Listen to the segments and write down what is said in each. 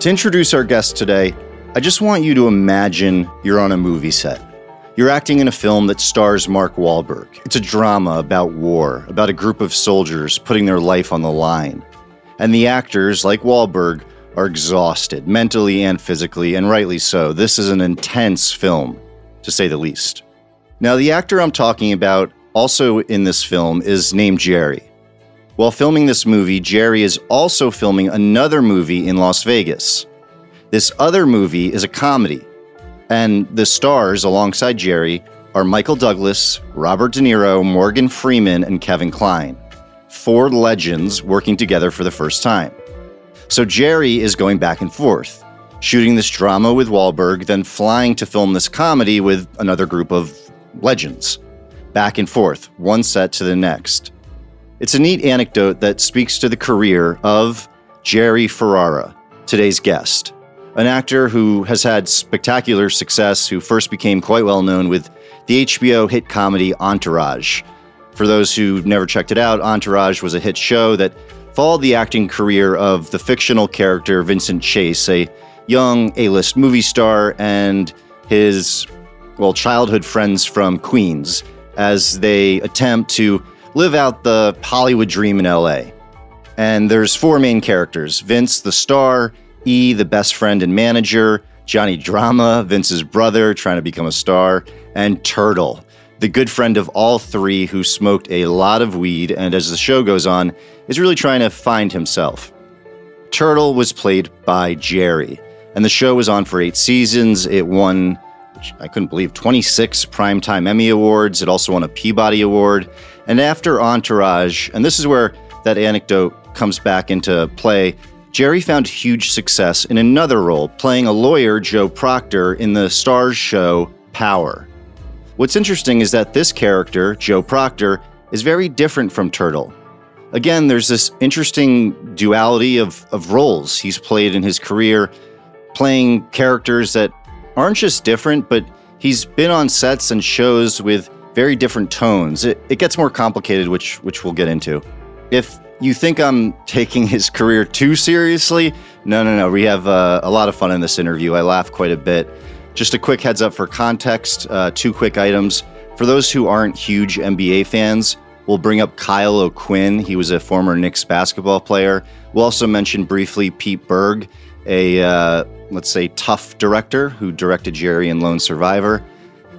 To introduce our guest today, I just want you to imagine you're on a movie set. You're acting in a film that stars Mark Wahlberg. It's a drama about war, about a group of soldiers putting their life on the line. And the actors, like Wahlberg, are exhausted, mentally and physically, and rightly so. This is an intense film, to say the least. Now, the actor I'm talking about also in this film is named Jerry. While filming this movie, Jerry is also filming another movie in Las Vegas. This other movie is a comedy, and the stars alongside Jerry are Michael Douglas, Robert De Niro, Morgan Freeman, and Kevin Kline. Four legends working together for the first time. So Jerry is going back and forth, shooting this drama with Wahlberg, then flying to film this comedy with another group of legends. Back and forth, one set to the next. It's a neat anecdote that speaks to the career of Jerry Ferrara, today's guest, an actor who has had spectacular success, who first became quite well known with the HBO hit comedy Entourage. For those who never checked it out, Entourage was a hit show that followed the acting career of the fictional character Vincent Chase, a young A list movie star, and his, well, childhood friends from Queens, as they attempt to live out the Hollywood dream in LA. And there's four main characters Vince, the star, E, the best friend and manager, Johnny Drama, Vince's brother trying to become a star, and Turtle, the good friend of all three who smoked a lot of weed and, as the show goes on, is really trying to find himself. Turtle was played by Jerry, and the show was on for eight seasons. It won, I couldn't believe, 26 Primetime Emmy Awards. It also won a Peabody Award. And after Entourage, and this is where that anecdote comes back into play, Jerry found huge success in another role, playing a lawyer, Joe Proctor, in the Starz show Power. What's interesting is that this character, Joe Proctor, is very different from Turtle. Again, there's this interesting duality of, of roles he's played in his career, playing characters that aren't just different, but he's been on sets and shows with very different tones. It, it gets more complicated, which which we'll get into. If you think I'm taking his career too seriously, no, no, no. We have uh, a lot of fun in this interview. I laugh quite a bit. Just a quick heads up for context uh, two quick items. For those who aren't huge NBA fans, we'll bring up Kyle O'Quinn. He was a former Knicks basketball player. We'll also mention briefly Pete Berg, a, uh, let's say, tough director who directed Jerry and Lone Survivor.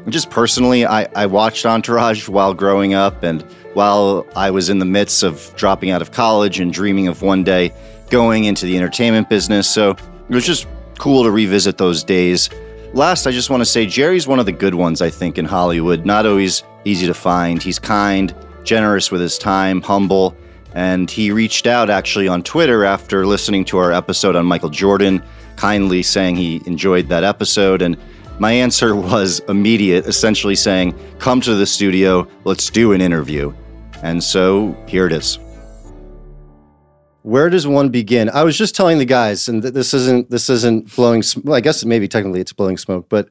And just personally, I, I watched Entourage while growing up and while I was in the midst of dropping out of college and dreaming of one day going into the entertainment business. So it was just cool to revisit those days. Last, I just want to say Jerry's one of the good ones, I think, in Hollywood. Not always easy to find. He's kind, generous with his time, humble, and he reached out actually on Twitter after listening to our episode on Michael Jordan, kindly saying he enjoyed that episode. And my answer was immediate, essentially saying, Come to the studio, let's do an interview. And so here it is where does one begin? I was just telling the guys, and this isn't this isn't blowing. Well, I guess maybe technically it's blowing smoke, but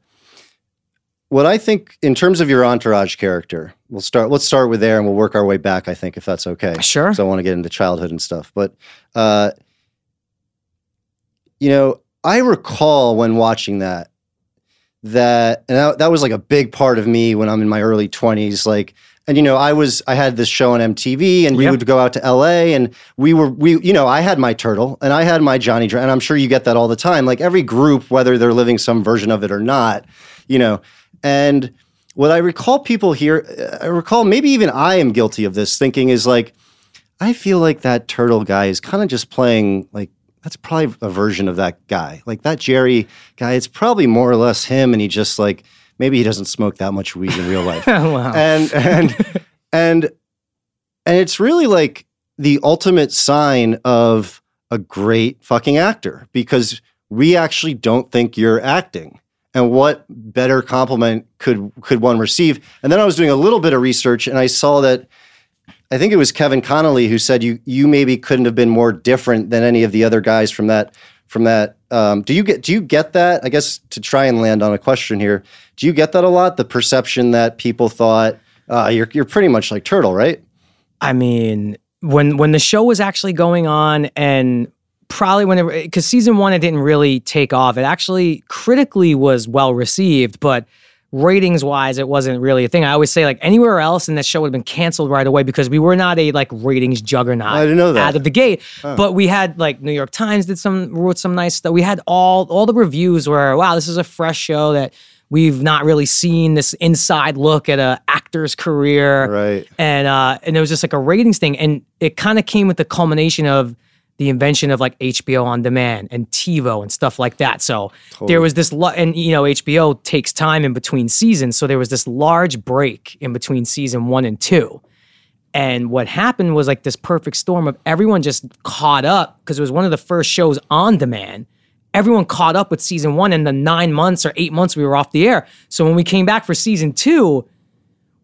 what I think in terms of your entourage character, we'll start. Let's start with there, and we'll work our way back. I think if that's okay. Sure. So I want to get into childhood and stuff, but uh, you know, I recall when watching that that and that, that was like a big part of me when I'm in my early 20s like and you know i was i had this show on mtv and we yep. would go out to la and we were we you know i had my turtle and i had my johnny and i'm sure you get that all the time like every group whether they're living some version of it or not you know and what i recall people here uh, i recall maybe even i am guilty of this thinking is like i feel like that turtle guy is kind of just playing like that's probably a version of that guy like that jerry guy it's probably more or less him and he just like maybe he doesn't smoke that much weed in real life. wow. And and and and it's really like the ultimate sign of a great fucking actor because we actually don't think you're acting. And what better compliment could could one receive? And then I was doing a little bit of research and I saw that I think it was Kevin Connolly who said you you maybe couldn't have been more different than any of the other guys from that from that. Um, do you get do you get that? I guess to try and land on a question here, do you get that a lot? The perception that people thought uh, you're you're pretty much like Turtle, right? I mean, when when the show was actually going on and probably whenever because season one it didn't really take off. It actually critically was well received, but ratings wise, it wasn't really a thing. I always say like anywhere else, and that show would have been canceled right away because we were not a like ratings juggernaut. I didn't know that. out of the gate. But we had like New York Times did some wrote some nice stuff. We had all all the reviews were wow, this is a fresh show that we've not really seen this inside look at a actor's career. Right. And uh and it was just like a ratings thing. And it kind of came with the culmination of the invention of like HBO on demand and TiVo and stuff like that. So there was this, lo- and you know, HBO takes time in between seasons. So there was this large break in between season one and two. And what happened was like this perfect storm of everyone just caught up because it was one of the first shows on demand. Everyone caught up with season one in the nine months or eight months we were off the air. So when we came back for season two,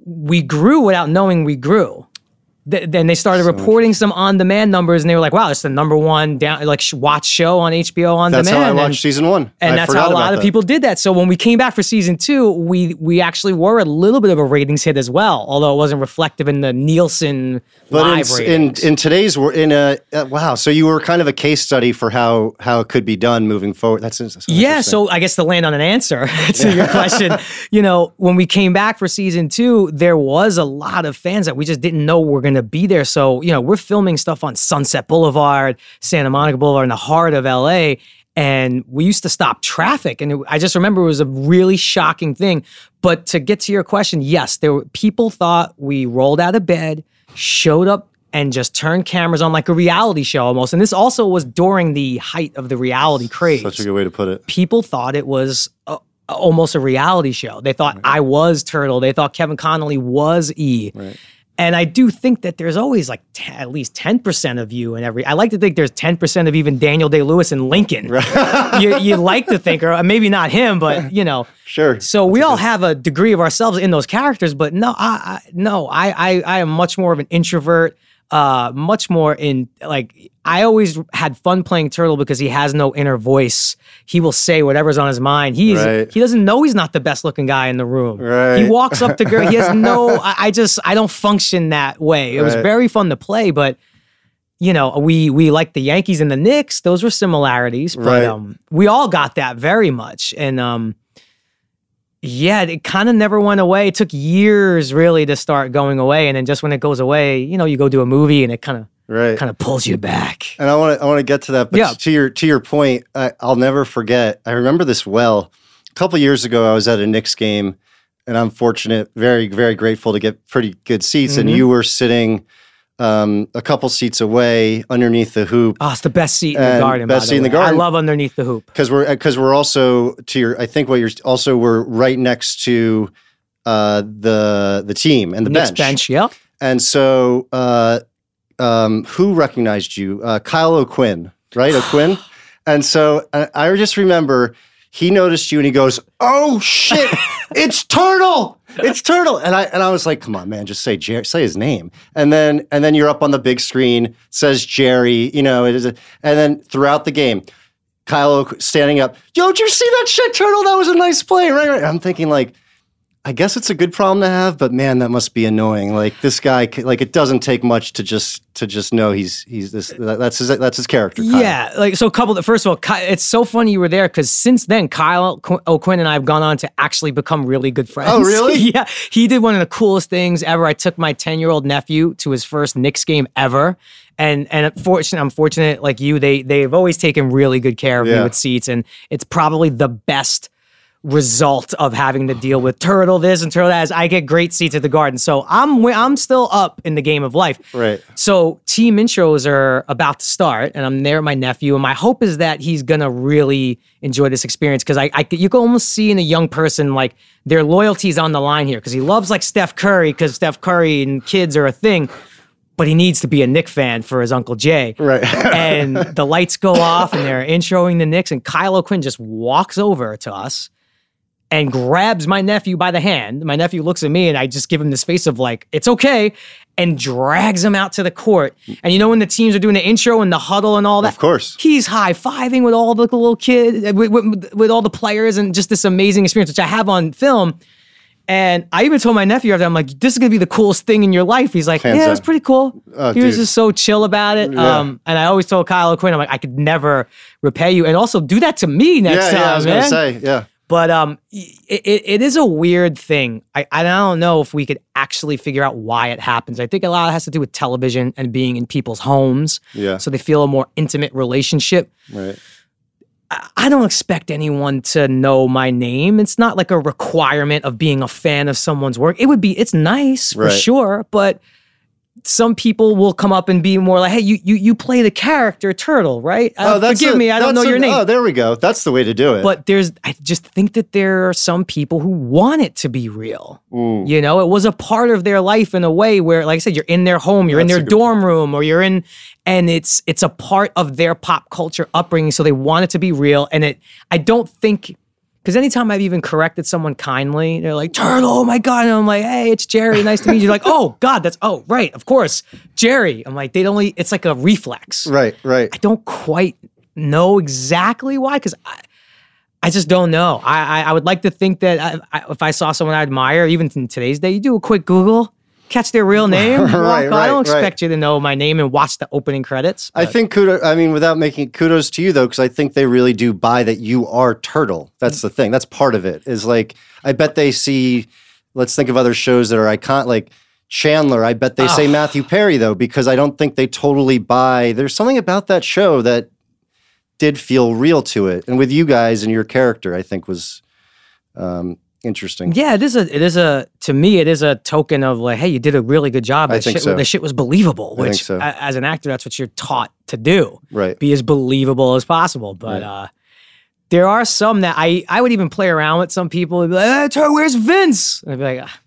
we grew without knowing we grew. Th- then they started reporting some on-demand numbers, and they were like, "Wow, it's the number one down like sh- watch show on HBO on That's demand." how I watched and, season one. and I that's how a lot of that. people did that. So when we came back for season two, we we actually were a little bit of a ratings hit as well, although it wasn't reflective in the Nielsen But live in, in ratings. in today's we're in a uh, wow. So you were kind of a case study for how how it could be done moving forward. That's, that's Yeah, so I guess to land on an answer to your question, you know, when we came back for season two, there was a lot of fans that we just didn't know were going to be there. So, you know, we're filming stuff on Sunset Boulevard, Santa Monica Boulevard, in the heart of LA. And we used to stop traffic. And it, I just remember it was a really shocking thing. But to get to your question, yes, there were people thought we rolled out of bed, showed up and just turned cameras on like a reality show almost. And this also was during the height of the reality craze such a good way to put it. people thought it was a, almost a reality show. They thought I was Turtle. They thought Kevin Connolly was E. And I do think that there's always like t- at least 10% of you in every. I like to think there's 10% of even Daniel Day Lewis and Lincoln. you, you like to think, or maybe not him, but you know. Sure. So we all have a degree of ourselves in those characters, but no, I, I no, I, I I am much more of an introvert. Uh, much more in like I always had fun playing Turtle because he has no inner voice. He will say whatever's on his mind. He's Right. he doesn't know he's not the best looking guy in the room. Right. He walks up to girl. He has no. I, I just I don't function that way. It was very fun to play, but you know we we like the Yankees and the Knicks. Those were similarities, but Right. um, we all got that very much, and um, yeah, it kind of never went away. It took years really to start going away, and then just when it goes away, you know, you go do a movie and it kind of right. kind of pulls you back. And I want to I want to get to that, but Yeah. to your to your point, I, I'll never forget. I remember this well. A couple years ago, I was at a Knicks game, and I'm fortunate, very very grateful to get pretty good seats. And Mhm. you were sitting um, a couple seats away underneath the hoop Oh, it's the best seat in the garden. best seat in the garden. I love underneath the hoop. because we're because we're also to your. I think what you're also we're right next to uh, the the team and the Knicks bench. bench. Yep. And so, uh, um, who recognized you? Uh, Kyle O'Quinn, right? O'Quinn. And so I, I just remember he noticed you and he goes, "Oh shit, it's Turtle! It's Turtle!" And I and I was like, "Come on, man, just say Jerry, say his name." And then and then you're up on the big screen, says Jerry. You know, it is. A, and then throughout the game. Kyle O'Qu- standing up, yo, did you see that shit, Turtle? That was a nice play, right? right. I'm thinking like, I guess it's a good problem to have, but man, that must be annoying. Like this guy, like it doesn't take much to just to just know he's he's this. That's his that's his character. Kyle. Yeah, like so. A couple. First of all, Ky- it's so funny you were there because since then, Kyle Qu- oh, O'Quinn and I have gone on to actually become really good friends. Oh, really? yeah, he did one of the coolest things ever. I took my ten year old nephew to his first Knicks game ever, and and fortunate, I'm fortunate like you. They they've always taken really good care of me with seats, and it's probably the best result of having to deal with turtle this and turtle that is I get great seats at the garden. So I'm I'm still up in the game of life. Right. So team intros are about to start, and I'm there with my nephew, and my hope is that he's gonna really enjoy this experience because I, I you can almost see in a young person like their loyalties on the line here because he loves like Steph Curry because Steph Curry and kids are a thing, but he needs to be a Knick fan for his uncle Jay. Right. and the lights go off, and they're introing the Knicks, and Kyle Quinn just walks over to us and grabs my nephew by the hand. My nephew looks at me and I just give him this face of like, it's okay, and drags him out to the court. And you know, when the teams are doing the intro and the huddle and all that, Of course. he's high fiving with all the little kids, with, with, with all the players, and just this amazing experience, which I have on film. And I even told my nephew after, I'm like, this is gonna be the coolest thing in your life. He's like, Hands yeah, it's pretty cool. Oh, he was just so chill about it. Yeah. Um, and I always told Kyle Quinn, I'm like, I could never repay you. And also do that to me next yeah, time, yeah. I was man. gonna say, yeah. But um, it, it, is a weird thing. I, I don't know if we could actually figure out why it happens. I think a lot has to do with television and being in people's homes. Yeah. So they feel a more intimate relationship. Right. I- I don't expect anyone to know my name. It's not like a requirement of being a fan of someone's work. It would be, it's nice for Right. sure, but some people will come up and be more like, "Hey, you you you play the character Turtle, right? Uh, forgive a- me, I don't know that's your name." Oh, there we go. That's the way to do it. but there's i just think that there are some people who want it to be real you know it was a part of their life in a way where like i said you're in their home you're in their a dorm room or you're in and it's it's a part of their pop culture upbringing so they want it to be real and it i don't think because anytime I've even corrected someone kindly, they're like, Turtle, oh my God. And I'm like, hey, it's Jerry. Nice to meet you. Like, oh God, that's, oh, right, of course, Jerry. I'm like, they only, it's like a reflex. right, right. I don't quite know exactly why because I, I just don't know. I, I, I would like to think that I, I, if I saw someone I admire, even in today's day, you do a quick Google, catch their real name. Right, right, I don't right. expect you to know my name and watch the opening credits. I think kudos. I mean, without making kudos to you though, because I think they really do buy that you are Turtle. That's the thing. That's part of it. Is like I bet they see. Let's think of other shows that are icon like Chandler. I bet they say Oh. Matthew Perry though, because I don't think they totally buy. There's something about that show that did feel real to it, and with you guys and your character, I think was um, interesting. yeah, it is a, it is a, to me, it is a token of like, hey, you did a really good job. I think shit, so. the shit was believable, I think which so. a- as an actor, that's what you're taught to do. Right. be as believable as possible. But Right. uh, there are some that I I would even play around with some people. and be like, hey, where's Vince? And I'd be like, "Ah,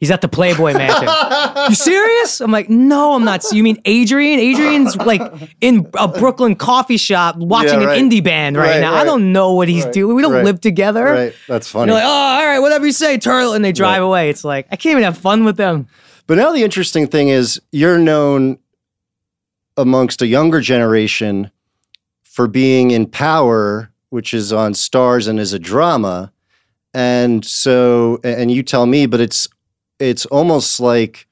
he's at the Playboy Mansion. you serious? I'm like, no, I'm not. You mean Adrian? Adrian's like in a Brooklyn coffee shop watching right. an indie band right, Right, now. I don't know what he's Right, doing. We don't right, live together. Right. That's funny. You're like, oh, all right, whatever you say, Turtle, and they drive Right. away. It's like I can't even have fun with them. But now the interesting thing is you're known amongst a younger generation for being in Power, which is on Starz and is a drama. And so and you tell me, but it's it's almost like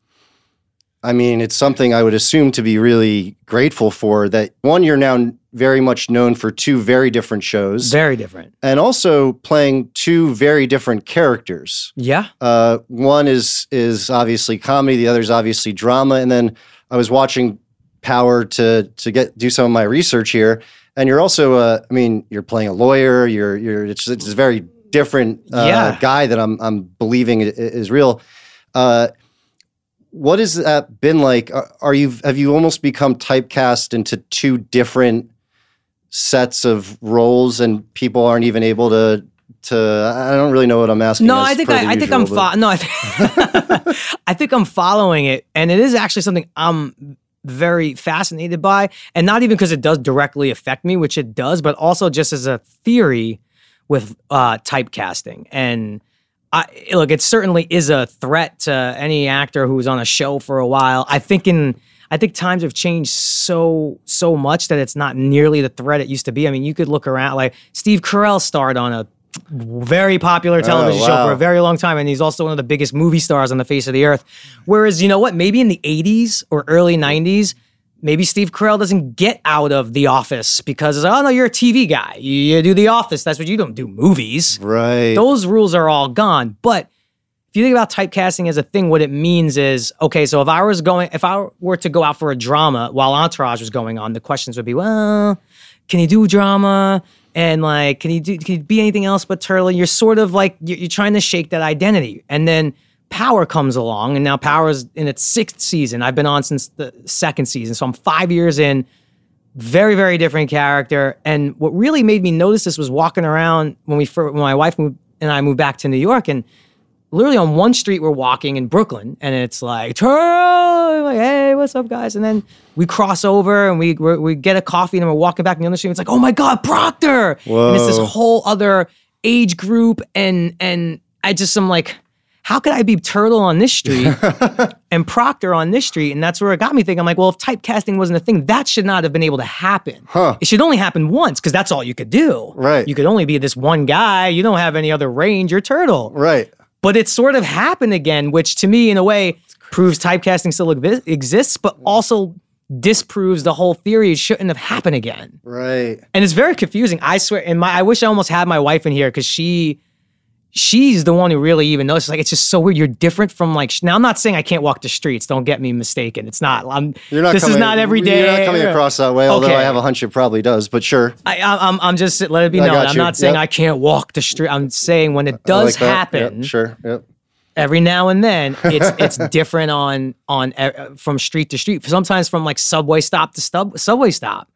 I mean, it's something I would assume to be really grateful for that one you're now very much known for two very different shows Very different. and also playing two very different characters. Yeah. Uh, one is is obviously comedy, the other is obviously drama. And then I was watching Power to to get do some of my research here. And you're also, uh, I mean, you're playing a lawyer. You're you're it's, it's a very different uh, Yeah. guy that I'm I'm believing is real. Uh, what has that been like? Are, are you have you almost become typecast into two different sets of roles, and people aren't even able to to? I don't really know what I'm asking. No, I think I, I think usual, I'm fo- no, I, th- I think I'm following it, and it is actually something I'm very fascinated by, and not even because it does directly affect me, which it does, but also just as a theory with uh, typecasting. And I look, it certainly is a threat to any actor who's on a show for a while. I think in I think times have changed so so much that it's not nearly the threat it used to be. I mean, you could look around like Steve Carell starred on a very popular oh, television show wow. for a very long time, and he's also one of the biggest movie stars on the face of the earth. Whereas, you know what? Maybe in the '80s or early '90s, maybe Steve Carell doesn't get out of The Office because it's like, oh no, you're a TV guy. You, do The Office. That's what you don't do movies. Right. Those rules are all gone. But if you think about typecasting as a thing, what it means is okay. So if I was going, if I were to go out for a drama while Entourage was going on, the questions would be, well, can you do drama? And like, can you do? Can you be anything else but Turtle? You're sort of like you're, you're trying to shake that identity, and then Power comes along, and now Power is in its sixth season. I've been on since the second season, so I'm five years in. Very, very different character. And what really made me notice this was walking around when we when my wife moved and I moved back to New York, and literally on one street we're walking in Brooklyn, and it's like, like, hey, what's up, guys? And then we cross over and we we get a coffee, and then we're walking back in the other street. It's like, oh my god, Proctor! And it's this whole other age group, and and I just am like, how could I be Turtle on this street and Proctor on this street? And that's where it got me thinking. I'm like, well, if typecasting wasn't a thing, that should not have been able to happen. Huh. It should only happen once because that's all you could do. Right. You could only be this one guy. You don't have any other range. You're Turtle. right. but it sort of happened again, which to me, in a way, proves typecasting still exists, but mm. also disproves the whole theory it shouldn't have happened again. Right. And it's very confusing. I swear, and my I wish I almost had my wife in here because she she's the one who really even knows. Like it's just so weird. You're different from like now. I'm not saying I can't walk the streets. Don't get me mistaken. It's not. I'm. You're not this coming, is not every day. You're not coming across that way, although Okay. I have a hunch it probably does, but sure. I, I- I'm. I'm just let it be known. I'm not saying Yep. I can't walk the street. I'm saying when it does like that. Yep, happen, sure. Yep. every now and then it's it's different on on uh, from street to street. Sometimes from like subway stop to stub, subway stop,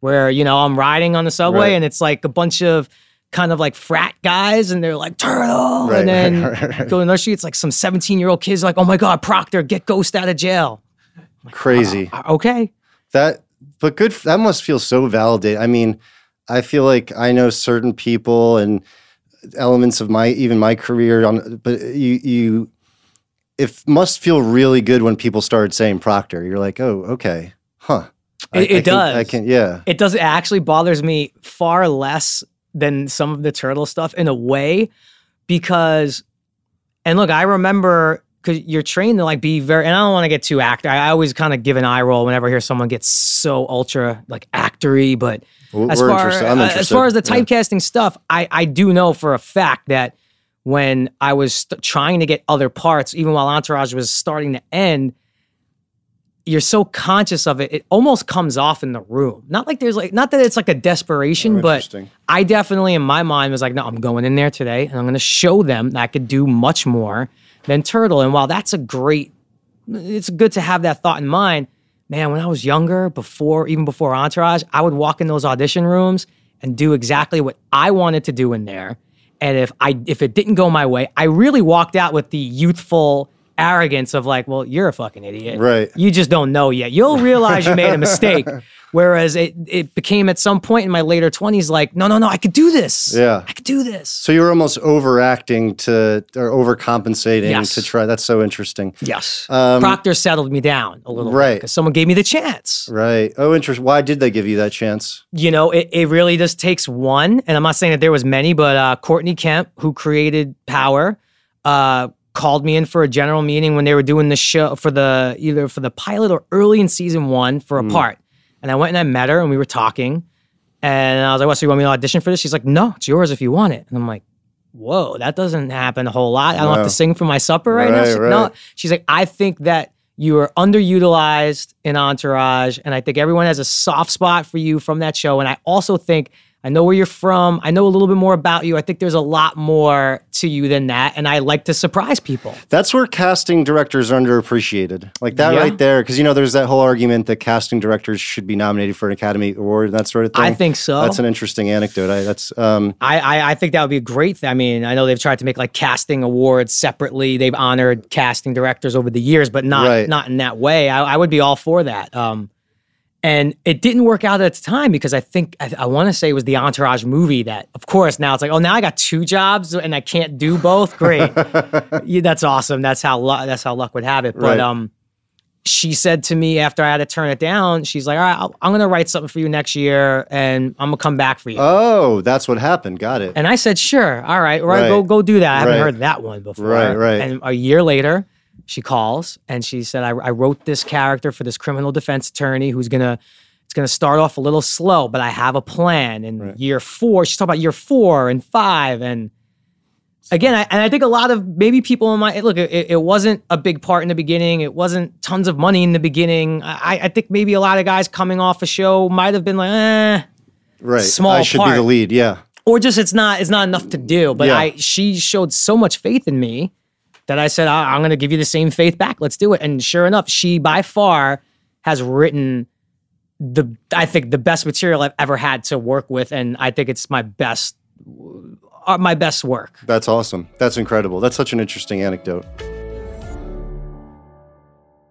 where you know I'm riding on the subway Right. and it's like a bunch of kind of like frat guys and they're like turtle, Right, and then right, right, go to another street. It's like some 17 year old kids like, oh my god, Proctor, get Ghost out of jail. Crazy. Uh, Okay, That, but good. That must feel so validating. I mean, I feel like I know certain people and elements of my even my career on, but you you, it must feel really good when people started saying Proctor. You're like, oh, okay, huh? I- It- it I can- does. I can, yeah. it does. It actually bothers me far less than some of the turtle stuff in a way, because, and look, I remember because you're trained to like be very, and I don't want to get too actor. I always kind of give an eye roll whenever I hear someone get so ultra like actory, but We're as far. Uh, as far as the Yeah. typecasting stuff, I I do know for a fact that when I was st- trying to get other parts, even while Entourage was starting to end, you're so conscious of it, it almost comes off in the room. Not like there's like not that it's like a desperation, Oh, but. I definitely in my mind was like, no, I'm going in there today and I'm going to show them that I could do much more than Turtle. And while that's a great, it's good to have that thought in mind. Man, when I was younger, before even before Entourage, I would walk in those audition rooms and do exactly what I wanted to do in there. And if I if it didn't go my way, I really walked out with the youthful arrogance of like, well, you're a fucking idiot. Right. You just don't know yet. You'll realize you made a mistake. Whereas it, it became at some point in my later 20s like, no, no, no, I could do this. Yeah. I could do this. So you're almost overacting to or overcompensating Yes. to try. That's so interesting. Yes. Um, Proctor settled me down a little bit. Right. because someone gave me the chance. Right. Oh, interesting. Why did they give you that chance? You know, it, it really just takes one. And I'm not saying that there was many, but uh, Courtney Kemp, who created Power, uh, called me in for a general meeting when they were doing the show for the either for the pilot or early in season one for a hmm. part. And I went and I met her and we were talking. And I was like, "What? So you want me to audition for this?" She's like, "No, it's yours if you want it." And I'm like, "Whoa, that doesn't happen a whole lot. I don't have to sing for my supper right, now." She's like, No, she's like, "I think that you are underutilized in Entourage, and I think everyone has a soft spot for you from that show. And I also think." I know where you're from. I know a little bit more about you. I think there's a lot more to you than that. And I like to surprise people. That's where casting directors are underappreciated. Like that Yeah. right there. Because, you know, there's that whole argument that casting directors should be nominated for an Academy Award and that sort of thing. I think so. That's an interesting anecdote. I, that's, um, I, I I think that would be a great thing. I mean, I know they've tried to make like casting awards separately. They've honored casting directors over the years, but not Right. not in that way. I, I would be all for that. Um, and it didn't work out at the time because I think I, I want to say it was the Entourage movie that, of course, now it's like, oh, now I got two jobs and I can't do both. Great, yeah, that's awesome. That's how luck. That's how luck would have it. But Right. um, she said to me after I had to turn it down, she's like, all right, I'll, I'm gonna write something for you next year, and I'm gonna come back for you. oh, that's what happened. Got it. And I said, sure, all right, all right, Right. go go do that. I haven't Right. heard that one before. Right, right. And a year later, she calls and she said, I, I wrote this character for this criminal defense attorney who's gonna it's gonna start off a little slow, but I have a plan. And Right. year four, she's talking about year four and five and again, I, and I think a lot of maybe people in my look, it, it wasn't a big part in the beginning. It wasn't tons of money in the beginning. I, I think maybe a lot of guys coming off a show might have been like, eh, right. small I should be the lead. Yeah. or just it's not it's not enough to do. But Yeah. I she showed so much faith in me that I said I, I'm going to give you the same faith back. Let's do it. And sure enough, she by far has written the I think the best material I've ever had to work with, and I think it's my best uh, my best work. That's awesome. That's incredible. That's such an interesting anecdote.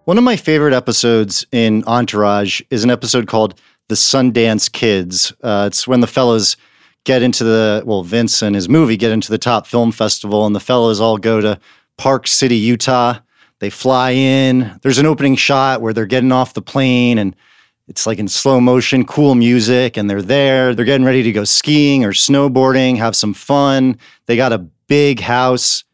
One of my favorite episodes in Entourage is an episode called The Sundance Kids. Uh, it's when the fellows get into the, well, Vince and his movie get into the top film festival, and the fellows all go to Park City, Utah. They fly in. There's an opening shot where they're getting off the plane and it's like in slow motion, cool music, and they're there. They're getting ready to go skiing or snowboarding, have some fun. They got a big house.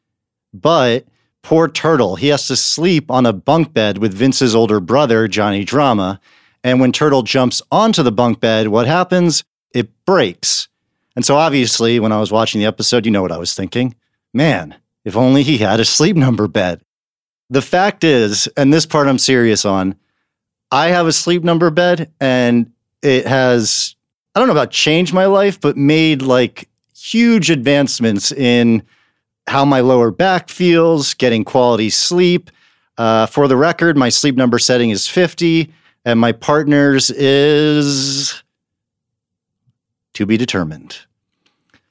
But poor Turtle, he has to sleep on a bunk bed with Vince's older brother, Johnny Drama. And when Turtle jumps onto the bunk bed, what happens? It breaks. And so obviously, when I was watching the episode, you know what I was thinking? Man, if only he had a sleep number bed. The fact is, and this part I'm serious on, I have a sleep number bed and it has, I don't know about changed my life, but made like huge advancements in how my lower back feels, getting quality sleep. Uh, for the record, my sleep number setting is 50 and my partner's is to be determined.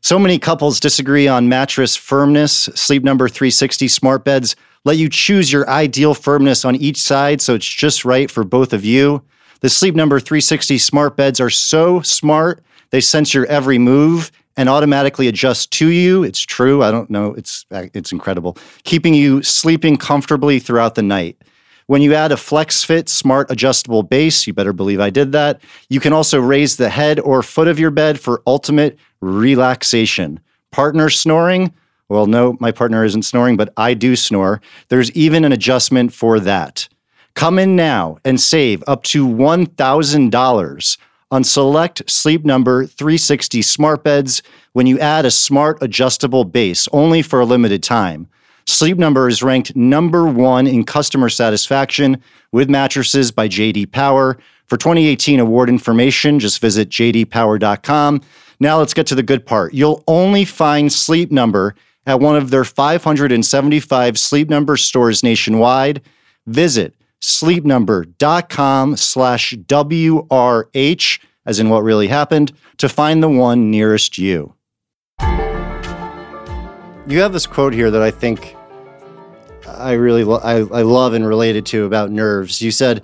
So many couples disagree on mattress firmness. Sleep Number 360 smart beds let you choose your ideal firmness on each side so it's just right for both of you. The Sleep Number 360 smart beds are so smart, they sense your every move and automatically adjust to you. It's true. I don't know. It's uh, it's incredible. Keeping you sleeping comfortably throughout the night. When you add a FlexFit smart adjustable base, you better believe I did that. You can also raise the head or foot of your bed for ultimate relaxation. Partner snoring? Well, no, my partner isn't snoring, but I do snore. There's even an adjustment for that. Come in now and save up to $1,000 on select Sleep Number 360 smart beds when you add a smart adjustable base only for a limited time. Sleep Number is ranked number one in customer satisfaction with mattresses by JD Power. For 2018 award information, just visit jdpower.com. Now let's get to the good part. You'll only find Sleep Number at one of their 575 Sleep Number stores nationwide. Visit sleepnumber.com slash WRH, as in what really happened, to find the one nearest you. You have this quote here that I think I really lo- I, I love and related to about nerves. You said,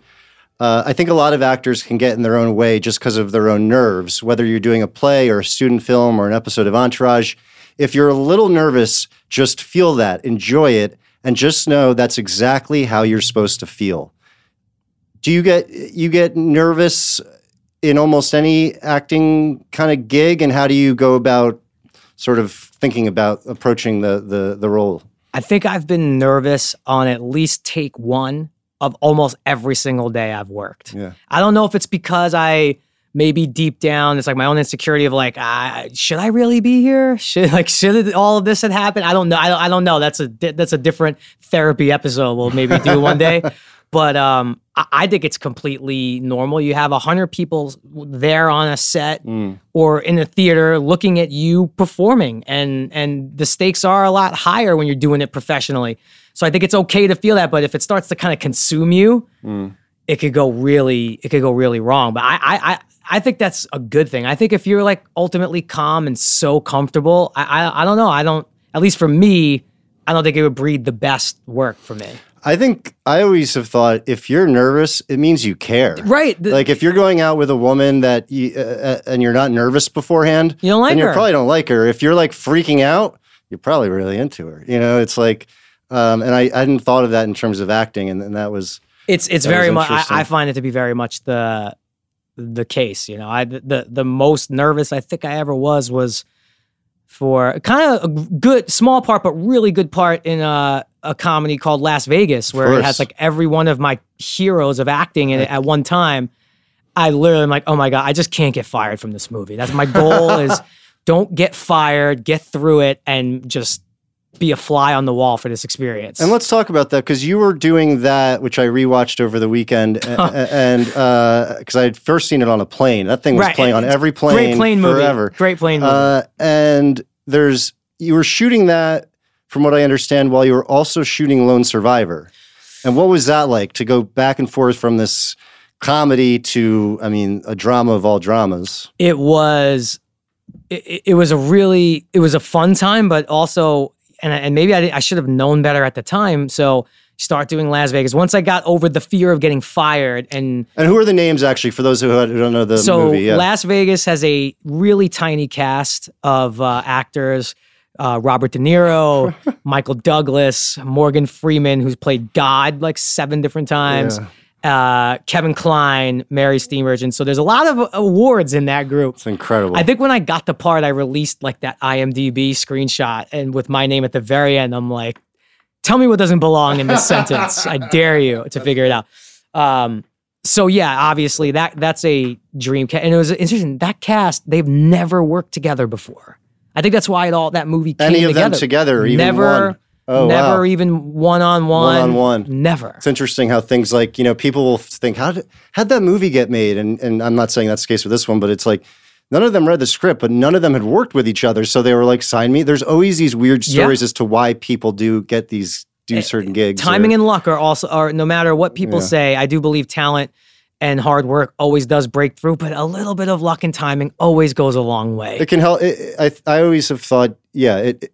uh, I think a lot of actors can get in their own way just because of their own nerves, whether you're doing a play or a student film or an episode of Entourage. If you're a little nervous, just feel that, enjoy it, and just know that's exactly how you're supposed to feel. Do you get you get nervous in almost any acting kind of gig, and how do you go about sort of thinking about approaching the the, the role? I think I've been nervous on at least take one of almost every single day I've worked. Yeah. I don't know if it's because I maybe deep down it's like my own insecurity of like should I really be here? Should like should it, all of this had happened? I don't know. I don't, I don't know. That's a that's a different therapy episode we'll maybe do one day. But um, I, I think it's completely normal. You have a hundred people there on a set Mm. or in a theater looking at you performing, and and the stakes are a lot higher when you're doing it professionally. So I think it's okay to feel that, but if it starts to kind of consume you, Mm. it could go really it could go really wrong. But I I I, I think that's a good thing. I think if you're like ultimately calm and so comfortable, I, I I don't know. I don't at least for me, I don't think it would breed the best work for me. I think I always have thought if you're nervous, it means you care. Right. The- like if you're going out with a woman that you, uh, uh, and you're not nervous beforehand, You don't like then you her. probably don't like her. If you're like freaking out, you're probably really into her. You know, it's like, um, and I, I hadn't thought of that in terms of acting, and, and that was It's it's very much. I. I find it to be very much the the case. You know, I the the most nervous I think I ever was was for kind of a good small part, but really good part in a a comedy called Last Vegas, where it has like every one of my heroes of acting in it at one time. I literally am like, oh my god, I just can't get fired from this movie. That's my goal. is don't get fired, get through it, and just be a fly on the wall for this experience. And let's talk about that because you were doing that, which I rewatched over the weekend, and because I had first seen it on a plane. That thing was Right, playing on every plane, Great plane forever. movie. Great plane movie. Uh, and there's you were shooting that, from what I understand, while you were also shooting Lone Survivor. And what was that like to go back and forth from this comedy to, I mean, a drama of all dramas? it was it, it was a really it was a fun time but also and, and maybe I, I should have known better at the time so start doing last vegas once i got over the fear of getting fired and And who are the names actually for those who don't know the so movie? Yeah. last vegas has a really tiny cast of uh, actors uh, robert de niro michael douglas morgan freeman who's played god like seven different times uh, kevin kline mary steenburgen so there's a lot of awards in that group it's incredible. I think when I got the part, I released like that IMDb screenshot, and with my name at the very end, I'm like, Tell me what doesn't belong in this sentence. I dare you to figure it out. Um, so yeah, obviously that that's a dream cast, and it was interesting. That cast they've never worked together before. I think that's why it all that movie came Any of together. them together, even never. Oh, never wow. even one on one, One-on-one. never. It's interesting how things like you know people will think how did how'd that movie get made, and and I'm not saying that's the case with this one, but it's like none of them read the script, but none of them had worked with each other, so they were like sign me. There's always these weird Yeah. stories as to why people do get these do eh, certain eh, gigs. timing or- and luck are also are no matter what people Yeah. say i do believe talent and hard work always does break through but a little bit of luck and timing always goes a long way it can help. It, I I always have thought, yeah, it-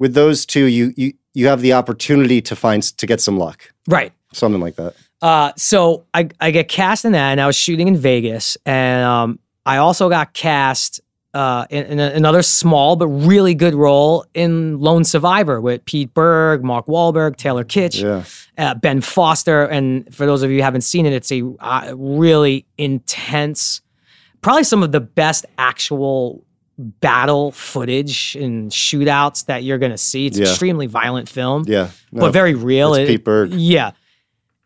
with those two, you you you have the opportunity to find to get some luck, right something like that. uh, so I, I get cast in that and i was shooting in vegas and um, i also got cast uh, in, in another small but really good role in lone survivor with pete berg mark Wahlberg, taylor kitsch Yeah, uh, Ben Foster. And for those of you who haven't seen it, it's a uh, really intense, probably some of the best actual battle footage and shootouts that you're going to see. It's Yeah. extremely violent film, yeah, no, but very real. it's It- Pete Berg. Yeah.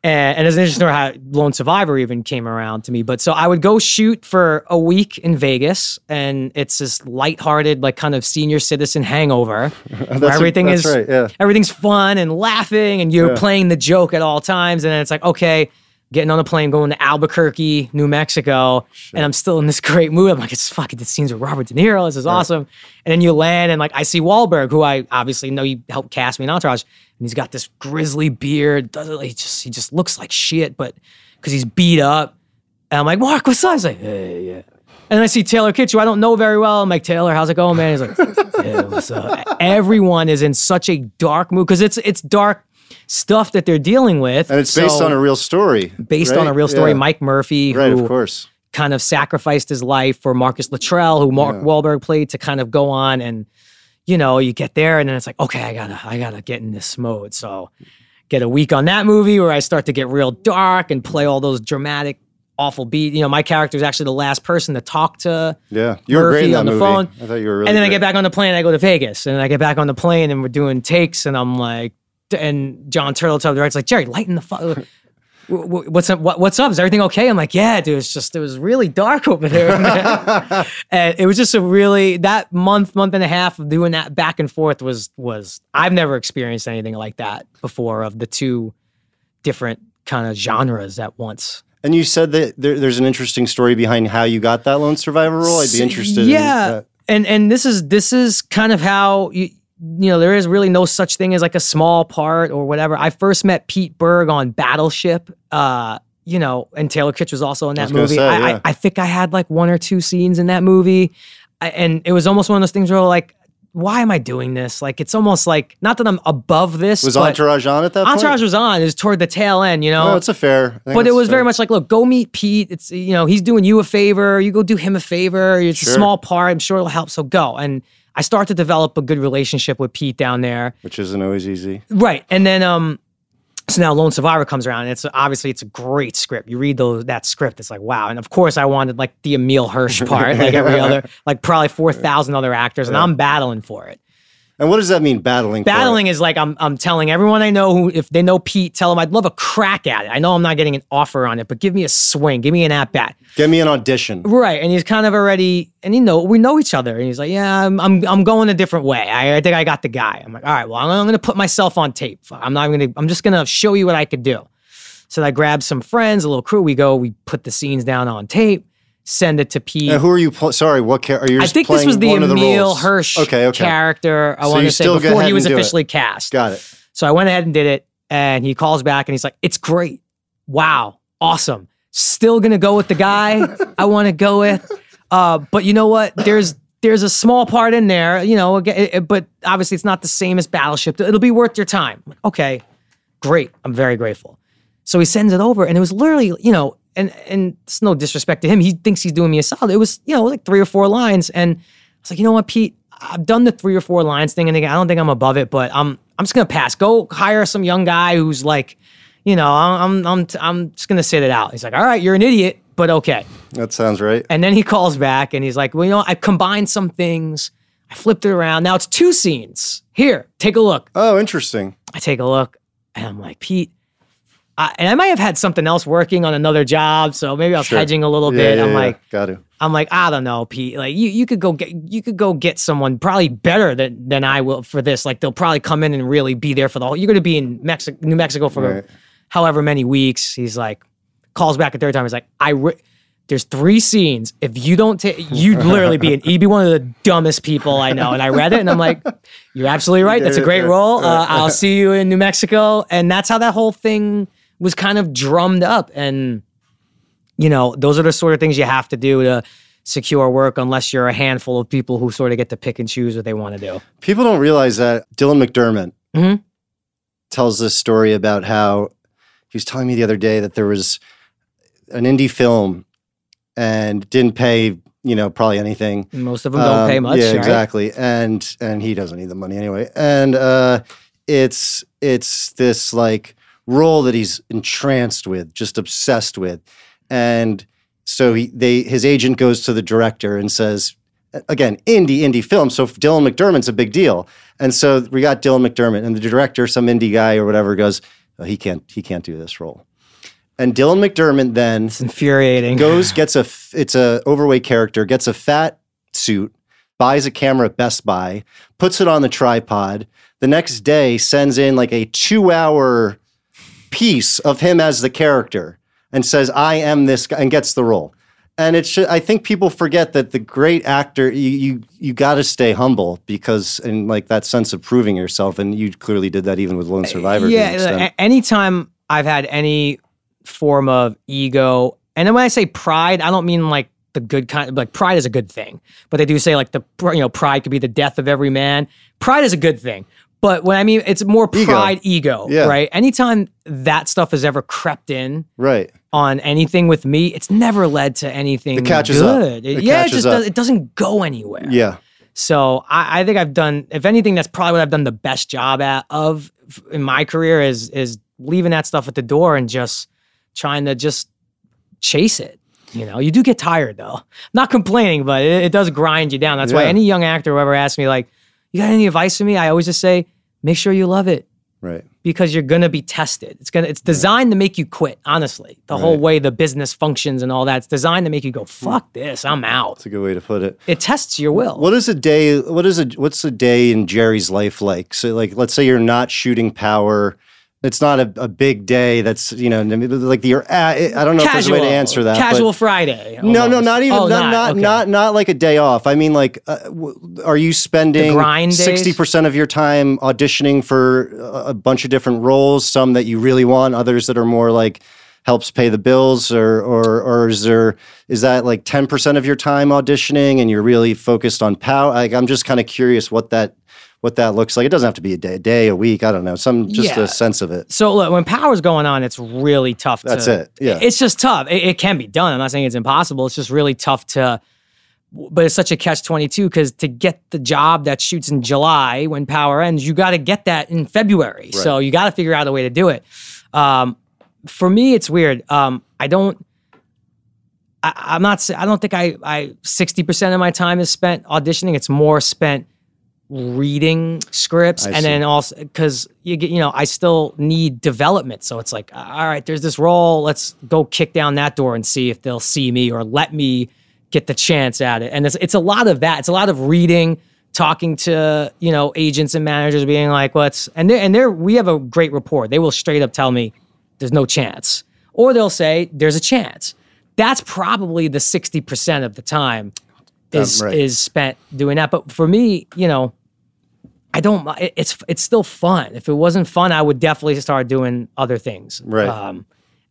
And, and it's interesting how Lone Survivor even came around to me. But so I would go shoot for a week in Vegas, and it's this lighthearted, like kind of senior citizen hangover where everything is right. Yeah, everything's fun and laughing and you're Yeah. playing the joke at all times and then it's like okay getting on the plane going to albuquerque new mexico and i'm still in this great mood. I'm like it's fucking the scenes with robert de niro. This is awesome. And then you land and like i see Wahlberg, who i obviously know he helped cast me in entourage and he's got this grizzly beard. Doesn't he just he just looks like shit but because he's beat up. And i'm like mark what's up he's like hey yeah and I see Taylor Kitsch, who I don't know very well. I'm like, Taylor, how's it going, man? He's like, yeah, what's up? Everyone is in such a dark mood because it's it's dark stuff that they're dealing with. and it's based on a real story. based on a real story. Yeah. Mike Murphy, Right, who of course. kind of sacrificed his life for Marcus Luttrell, who Mark Yeah. Wahlberg played to kind of go on and you know, you get there and then it's like, okay, I gotta, I gotta get in this mode. So get a week on that movie where I start to get real dark and play all those dramatic, awful beat. You know, my character is actually the last person to talk to Yeah, you were great Murphy in that on the movie. phone. I thought you were really. and then I get back on the plane, I go to Vegas, and I get back on the plane, and we're doing takes, and I'm like, and Jon Turteltaub the director's like, Jerry, lighten the fuck. What's up? What, what's up? Is everything okay? I'm like, yeah, dude. It's just it was really dark over there, and it was just a really that month, month and a half of doing that back and forth was was I've never experienced anything like that before of the two different kind of genres at once. And you said that there, there's an interesting story behind how you got that lone survivor role. I'd be interested. Yeah, In that. and and this is this is kind of how you you know there is really no such thing as like a small part or whatever. I first met Pete Berg on Battleship. Uh, you know, and Taylor Kitsch was also in that was movie. say, I, yeah. I I think I had like one or two scenes in that movie, I, and it was almost one of those things where like. Why am I doing this? Like, it's almost like not that I'm above this. Was Entourage on at that point? Entourage point? was on. It was toward the tail end, you know. No, it's a fair. But it was very much like, look, go meet Pete. It's you know, he's doing you a favor. You go do him a favor. It's a small part. I'm sure it'll help. So go. And I start to develop a good relationship with Pete down there. which isn't always easy. Right. And then um so now Lone Survivor comes around and it's obviously it's a great script. You read those that script, it's like, wow. And of course I wanted like the Emile Hirsch part, like every other, like probably four thousand other actors, and I'm battling for it. And what does that mean, battling? Battling is like I'm I'm telling everyone I know who if they know Pete, tell them I'd love a crack at it. I know I'm not getting an offer on it, but give me a swing, give me an at bat. Get me an audition. Right, and he's kind of already, and you know, we know each other, and he's like, "Yeah, I'm, I'm, I'm going a different way. I, I think I got the guy." I'm like, "All right, well, I'm, I'm going to put myself on tape. I'm not going to, I'm just going to show you what I could do." So I grab some friends, a little crew. We go, we put the scenes down on tape, send it to Pete. And who are you? Pl- sorry, what character? Are you? I think this was the of the Emile? Hirsch Okay, okay. character. I So want to say before he was do it. officially cast. Got it. So I went ahead and did it, and he calls back and he's like, "It's great, wow, awesome. Still gonna go with the guy I want to go with, uh, but you know what? There's there's a small part in there, you know, aga- it- it- but obviously it's not the same as Battleship. It'll be worth your time. Okay, great. I'm very grateful. So he sends it over, and it was literally, you know, and and it's no disrespect to him. He thinks he's doing me a solid. It was, you know, like three or four lines, and I was like, you know what, Pete, I've done the three or four lines thing, and again, I don't think I'm above it, but I'm I'm just gonna pass. Go hire some young guy who's like, you know, I'm I'm I'm just gonna sit it out. He's like, all right, you're an idiot, but okay. That sounds right. And then he calls back and he's like, well, you know, I combined some things. I flipped it around. Now it's two scenes. Here, take a look. Oh, interesting. I take a look and I'm like, Pete, I, and I might have had something else working on another job, so maybe I was Sure. hedging a little Yeah, bit. yeah, I'm yeah. like, got to. I'm like, I don't know, Pete. Like you, you could go get, you could go get someone probably better than than I will for this. Like they'll probably come in and really be there for the whole. You're going to be in Mexico, New Mexico for Right. however many weeks. He's like, calls back a third time. He's like, I. Re- there's three scenes. If you don't take, you'd literally be an, you'd be one of the dumbest people I know. And I read it, and I'm like, you're absolutely right. That's a great role. Uh, I'll see you in New Mexico, and that's how that whole thing was kind of drummed up. And you know, those are the sort of things you have to do to secure work, unless you're a handful of people who sort of get to pick and choose what they want to do. People don't realize that Dylan McDermott Mhm. tells this story about how he was telling me the other day that there was an indie film and didn't pay, you know, probably anything. Most of them don't pay Um, much. Yeah, right? exactly. And and he doesn't need the money anyway. And uh, it's it's this like role that he's entranced with, just obsessed with. And so he they his agent goes to the director and says, again, indie indie film. So Dylan McDermott's a big deal. And so we got Dylan McDermott, and the director, some indie guy or whatever, goes, oh, he can't he can't do this role. And Dylan McDermott then It's infuriating. goes gets a it's a overweight character gets a fat suit buys a camera at best buy puts it on the tripod the next day sends in like a two hour piece of him as the character and says i am this guy and gets the role and it's ju- i think people forget that the great actor you you, you got to stay humble because and like that sense of proving yourself and you clearly did that even with lone survivor yeah. anytime I've had any form of ego, and then when I say pride, I don't mean like the good kind. Like pride is a good thing, but they do say like the you know pride could be the death of every man. Pride is a good thing. But when I mean it's more pride, ego, Yeah. right? Anytime that stuff has ever crept in, right on anything with me, it's never led to anything It catches up. good. It yeah, catches it just up. does, it doesn't go anywhere. yeah So I, I think I've done, if anything, that's probably what I've done the best job at of in my career is is leaving that stuff at the door and just trying to just chase it. You know, you do get tired though. Not complaining, but it, it does grind you down. That's why any young actor who ever asks me like, "You got any advice for me?" I always just say, "Make sure you love it." right because you're gonna be tested. It's gonna it's designed to make you quit, honestly. The whole way the business functions and all that, it's designed to make you go, fuck this, I'm out. It's a good way to put it It tests your will. What is a day? What is a what's a day in Jerry's life like? So, like, let's say you're not shooting power. It's not a, a big day. That's you know, like the you're. I don't know if there's a way to answer that. Casual Friday. no, no, not even Oh, not not, okay. not not like a day off. I mean, like, uh, w- are you spending sixty percent of your time auditioning for a, a bunch of different roles? Some that you really want, others that are more like helps pay the bills, or or or is there is that like ten percent of your time auditioning, and you're really focused on power? Like, I'm just kind of curious what that what that looks like. It doesn't have to be a day, a day, a week. I don't know. Some just Yeah. a sense of it. So look, when power's going on, it's really tough. That's to, it. Yeah. it's just tough. It, it can be done. I'm not saying it's impossible. It's just really tough to. But it's such a catch twenty two because to get the job that shoots in July when power ends, you got to get that in February. So you got to figure out a way to do it. Um, for me, it's weird. Um, I don't. I, I'm not. I don't think I. I sixty percent of my time is spent auditioning. It's more spent reading scripts I and see. then also because you get you know I still need development. So it's like all right, there's this role. Let's go kick down that door and see if they'll see me or let me get the chance at it. And it's it's a lot of that. It's a lot of reading. Talking to you know agents and managers, being like, "What's?" and they and they're we have a great rapport. They will straight up tell me, "There's no chance," or they'll say, "There's a chance." That's probably the sixty percent of the time is right. is spent doing that. But for me, you know, I don't. It's it's still fun. If it wasn't fun, I would definitely start doing other things. Right. Um,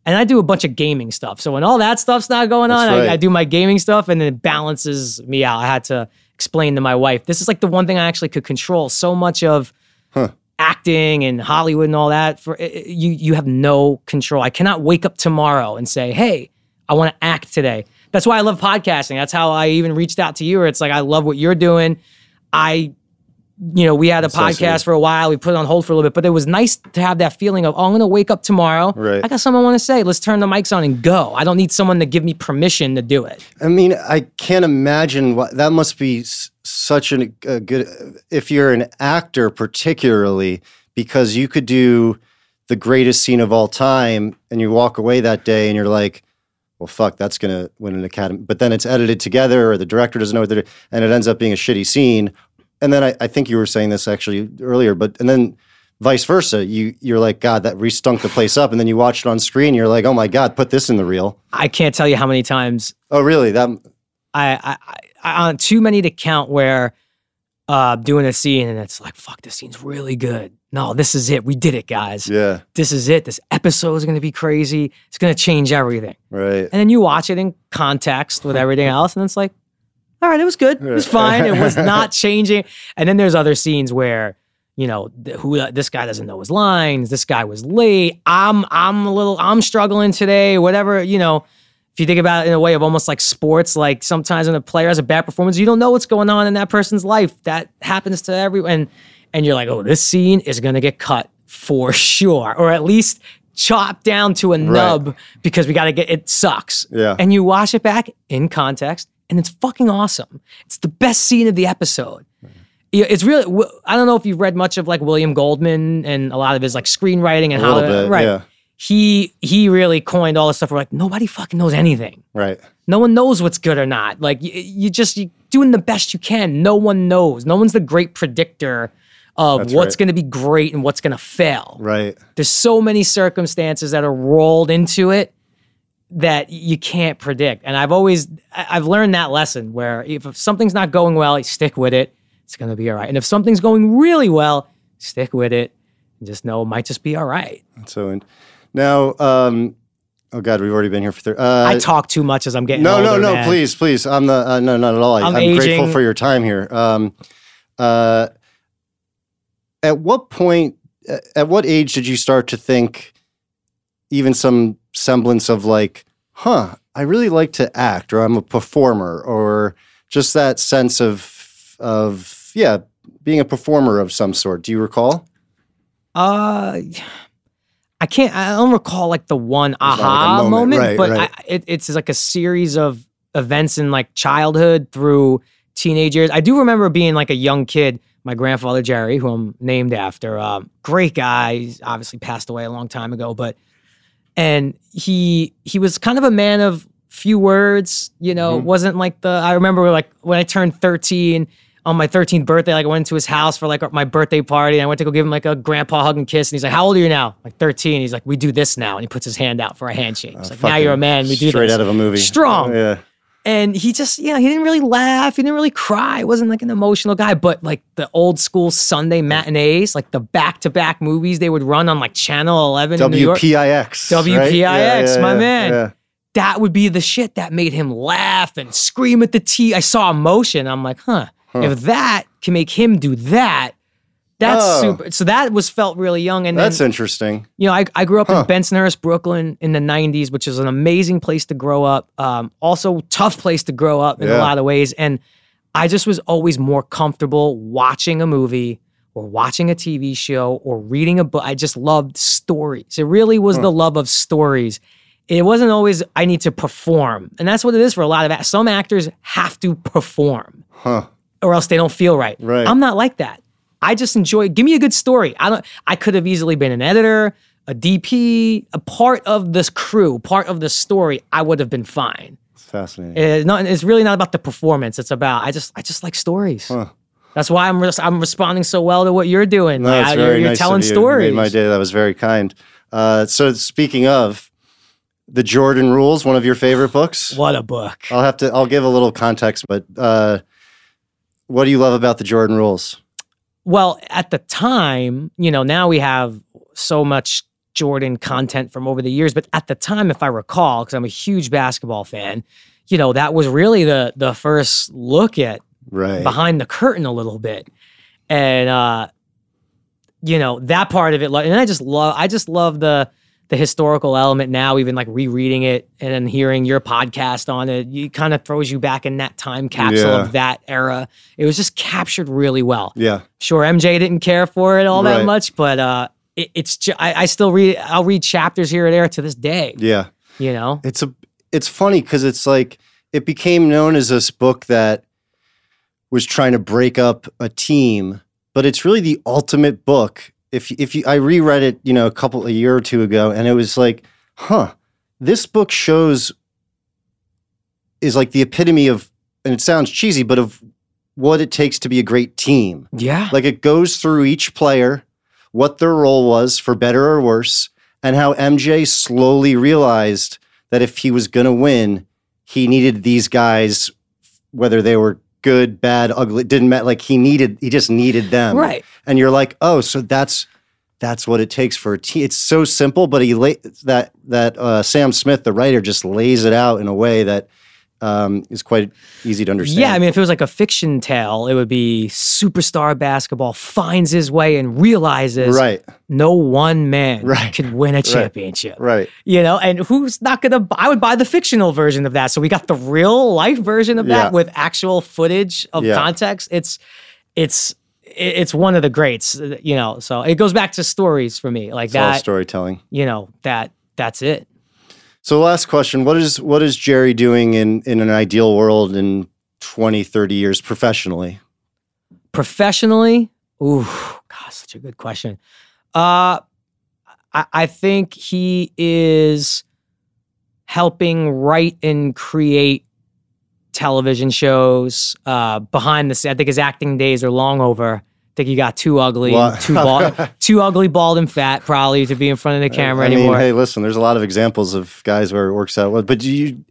and I do a bunch of gaming stuff. So when all that stuff's not going on, right. I, I do my gaming stuff, and then it balances me out. I had to explain to my wife, this is like the one thing I actually could control. So much of acting and Hollywood and all that for you you have no control. I cannot wake up tomorrow and say, "Hey, I want to act today." That's why I love podcasting. That's how I even reached out to you. Where it's like I love what you're doing. I you know, we had a nice of you. podcast for a while. We put it on hold for a little bit, but it was nice to have that feeling of, oh, I'm going to wake up tomorrow. Right. I got something I want to say. Let's turn the mics on and go. I don't need someone to give me permission to do it. I mean, I can't imagine what that must be s- such an, a good. If you're an actor, particularly because you could do the greatest scene of all time and you walk away that day and you're like, well, fuck, that's going to win an Academy. But then it's edited together or the director doesn't know what they're doing and it ends up being a shitty scene. And then I, I think you were saying this actually earlier, but and then vice versa. You you're like, God, that re-stunk the place up, and then you watch it on screen. You're like, Oh my God, put this in the reel. I can't tell you how many times Oh, really? That I, I, I on too many to count where uh doing a scene and it's like fuck this scene's really good no this is it. We did it guys. Yeah, this is it. This episode is going to be crazy. It's going to change everything. Right. and then you watch it in context with everything else and it's like all right it was good. It was fine. It was not changing. And then there's other scenes where you know th- who uh, this guy doesn't know his lines. This guy was late. I'm i'm a little i'm struggling today. Whatever you know. If you think about it in a way of almost like sports, like sometimes when a player has a bad performance, you don't know what's going on in that person's life. That happens to everyone. And, and you're like, oh, this scene is to get cut for sure, or at least chopped down to a nub because we got to get it sucks. Yeah. And you watch it back in context, and it's fucking awesome. It's the best scene of the episode. Mm-hmm. Yeah, It's really. I don't know if you've read much of like William Goldman and a lot of his like screenwriting and how bit, right. yeah. He he really coined all this stuff. Where like nobody fucking knows anything. Right. No one knows what's good or not. Like you, you just you doing the best you can. No one knows. No one's the great predictor of That's what's right. going to be great and what's going to fail. Right. There's so many circumstances that are rolled into it that you can't predict. And I've always I've learned that lesson where if something's not going well, you stick with it. It's going to be all right. And if something's going really well, stick with it. And just know it might just be all right. So now, um, oh God, we've already been here for. Thir- uh, I talk too much as I'm getting no, older, no, no. man. Please, please. I'm the uh, no, not at all. I, I'm I'm, grateful for your time here. Um, uh, at what point? At what age did you start to think, even some semblance of like, huh? I really like to act, or I'm a performer, or just that sense of of yeah, being a performer of some sort. Do you recall? Uh, I can't. I don't recall like the one not like aha moment, moment, right, but right. I, it, it's like a series of events in like childhood through teenage years. I do remember being like a young kid. My grandfather Jerry, who I'm named after, um, great guy. He's obviously passed away a long time ago, but and he he was kind of a man of few words. You know, Mhm. wasn't like the. I remember like when I turned 13 on my 13th birthday, like I went to his house for like my birthday party. And I went to go give him like a grandpa hug and kiss. And he's like, "How old are you now?" Like 13. He's like, "We do this now." And he puts his hand out for a handshake. He's like, "Now you're a man. We do straight this." out of a movie. Strong. Yeah. And he just, you know, he didn't really laugh. He didn't really cry. He wasn't like an emotional guy. But like the old school Sunday matinees, like the back to back movies they would run on like Channel 11 in New York. WPIX. right? WPIX, my man. yeah. that would be the shit that made him laugh and scream at the T. I saw emotion. I'm like, huh, if that can make him do that, that's Oh. super. So that was felt really young. And That's then, interesting. you know, I, I grew up Huh. in Bensonhurst, Brooklyn in the 90s, which is an amazing place to grow up. Um, also, tough place to grow up in a lot of ways. And I just was always more comfortable watching a movie or watching a TV show or reading a book. I just loved stories. It really was the love of stories. It wasn't always I need to perform. And that's what it is for a lot of act- some actors have to perform Huh. or else they don't feel right. Right. I'm not like that. I just enjoy give me a good story. I don't I could have easily been an editor, a DP, a part of this crew, part of the story. I would have been fine. It's fascinating. It's, not, it's really not about the performance. It's about I just I just like stories. Huh. That's why I'm I'm responding so well to what you're doing. No, Like, that's I- very you're, you're nice telling of you. stories. Made my day. That was very kind. Uh, so speaking of the Jordan Rules, one of your favorite books. What a book. I'll have to. I'll give a little context, but uh, what do you love about the Jordan Rules? Well, at the time, you know, now we have so much Jordan content from over the years, but at the time, if I recall, because I'm a huge basketball fan, you know, that was really the the first look at Right. behind the curtain a little bit. And uh you know, that part of it and I just love I just love the the historical element now even like rereading it and then hearing your podcast on it you kind of throws you back in that time capsule Yeah. of that era it was just captured really well Yeah. sure mj didn't care for it all that much but uh it, it's ju- I, I still read i'll read chapters here and there to this day Yeah. you know It's a. It's funny because it's like it became known as this book that was trying to break up a team, but it's really the ultimate book if if you, I reread it, you know, a couple a year or two ago, and it was like, huh, this book shows is like the epitome of, and it sounds cheesy, but of what it takes to be a great team. Yeah. Like it goes through each player, what their role was for better or worse, and how MJ slowly realized that if he was going to win, he needed these guys, whether they were good, bad, ugly, it didn't matter. Like he needed, he just needed them. Right. And you're like, oh, so that's that's what it takes for a team. It's so simple, but he lay, that that uh, Sam Smith, the writer, just lays it out in a way that um, is quite easy to understand. Yeah, I mean, if it was like a fiction tale, it would be superstar basketball finds his way and realizes right, no one man Right. could win a championship. right. You know, and who's not gonna? bu- I would buy the fictional version of that. So we got the real life version of that Yeah. with actual footage of Yeah. context. It's, it's, it's one of the greats. uh, You know, so it goes back to stories for me, like It's all that. storytelling. You know, that that's it. So last question, what is what is Jerry doing in in an ideal world in 20, 30 years professionally? professionally? Ooh god such a good question. Uh I, think he is helping write and create television shows uh behind the scenes i think his acting days are long over think he got too ugly, too bald, too ugly, bald, and fat, probably to be in front of the camera I mean, anymore. hey, listen, there's a lot of examples of guys where it works out well, but do you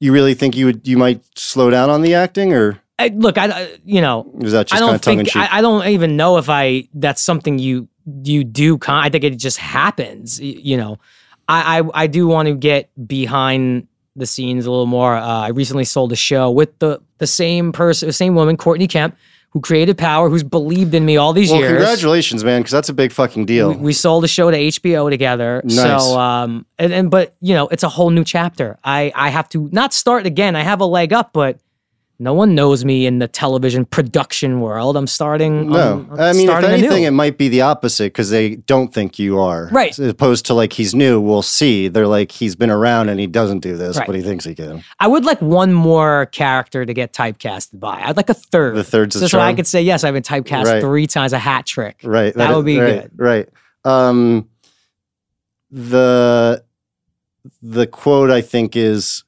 you really think you would you might slow down on the acting or I, look, I, you know, is that just I kind don't of tongue in think cheek? I, I don't even know if I that's something you you do. Con- I think it just happens. You know, I I, I do want to get behind the scenes a little more. Uh, I recently sold a show with the the same person, the same woman, Courtney Kemp, who created Power, who's believed in me all these well, years. congratulations, man, because that's a big fucking deal. We, we sold a show to HBO together. Nice. So, um, and, and but you know, it's a whole new chapter. I I have to not start again. I have a leg up, but no one knows me in the television production world. I'm starting. no, I'm- I'm I mean, if anew. anything, it might be the opposite because they don't think you are. Right. As opposed to like he's new, we'll see. They're like he's been around and he doesn't do this, Right. but he thinks he can. I would like one more character to get typecasted by. I'd like a third. The third, Just so I could say yes. I've been typecast Right. three times, a hat trick. Right. That would be right, good. Right. Um, the the quote I think is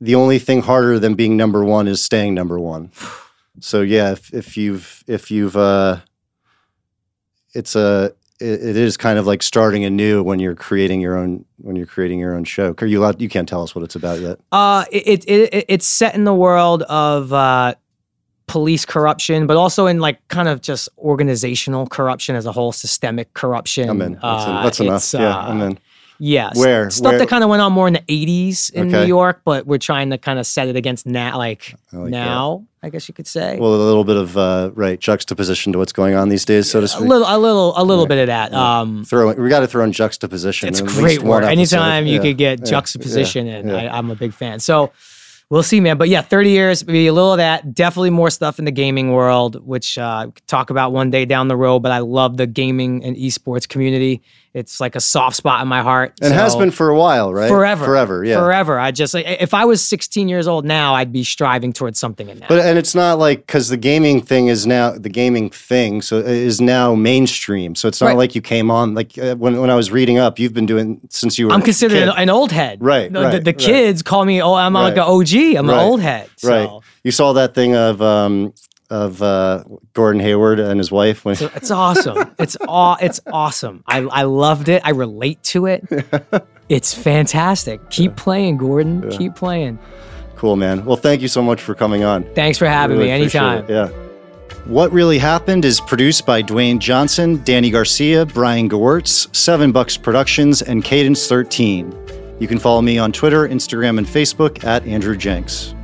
the only thing harder than being number one is staying number one. So yeah, if, if you've if you've uh, it's a it, it is kind of like starting anew when you're creating your own when you're creating your own show. Are you allowed, you can't tell us what it's about yet. Uh, it, it, it it's set in the world of uh, police corruption, but also in like kind of just organizational corruption as a whole, systemic corruption. I'm in. That's, Uh, that's enough. yeah, uh, I'm in. Yeah, Where- stuff where- that kind of went on more in the '80s in Okay. New York, but we're trying to kind of set it against now, like, I like that. now, I guess you could say. Well, a little bit of uh, right juxtaposition to what's going on these days, so to speak. a little, a little, a little bit of that. Um, throw we got to throw in juxtaposition. it's great episode. Anytime you Yeah, could get yeah, juxtaposition, yeah, and yeah. I, I'm a big fan. So we'll see, man. But yeah, 30 years, maybe a little of that. Definitely more stuff in the gaming world, which uh, talk about one day down the road. But I love the gaming and esports community. It's like a soft spot in my heart. and has been for a while, right? forever, forever, yeah. forever. I just if I was 16 years old now, I'd be striving towards something in that. But and it's not like because the gaming thing is now the gaming thing, so is now mainstream. So it's not Right. like you came on like uh, when when I was reading up. You've been doing since you were. I'm considered an, old head. Right, The, the, right, the right. kids call me. Oh, I'm like an OG. I'm an old head. So. right. You saw that thing of um of uh Gordon Hayward and his wife when So it's awesome. It's aw- it's awesome. I, I loved it. I relate to it. It's fantastic. Keep playing, Gordon. Keep playing. cool man. Well, thank you so much for coming on. Thanks for having Really me anytime. it, Yeah. What Really Happened is produced by Dwayne Johnson, Danny Garcia, Brian Gewirtz, Seven Bucks Productions, and Cadence 13. You can follow me on Twitter, Instagram, and Facebook at Andrew Jenks.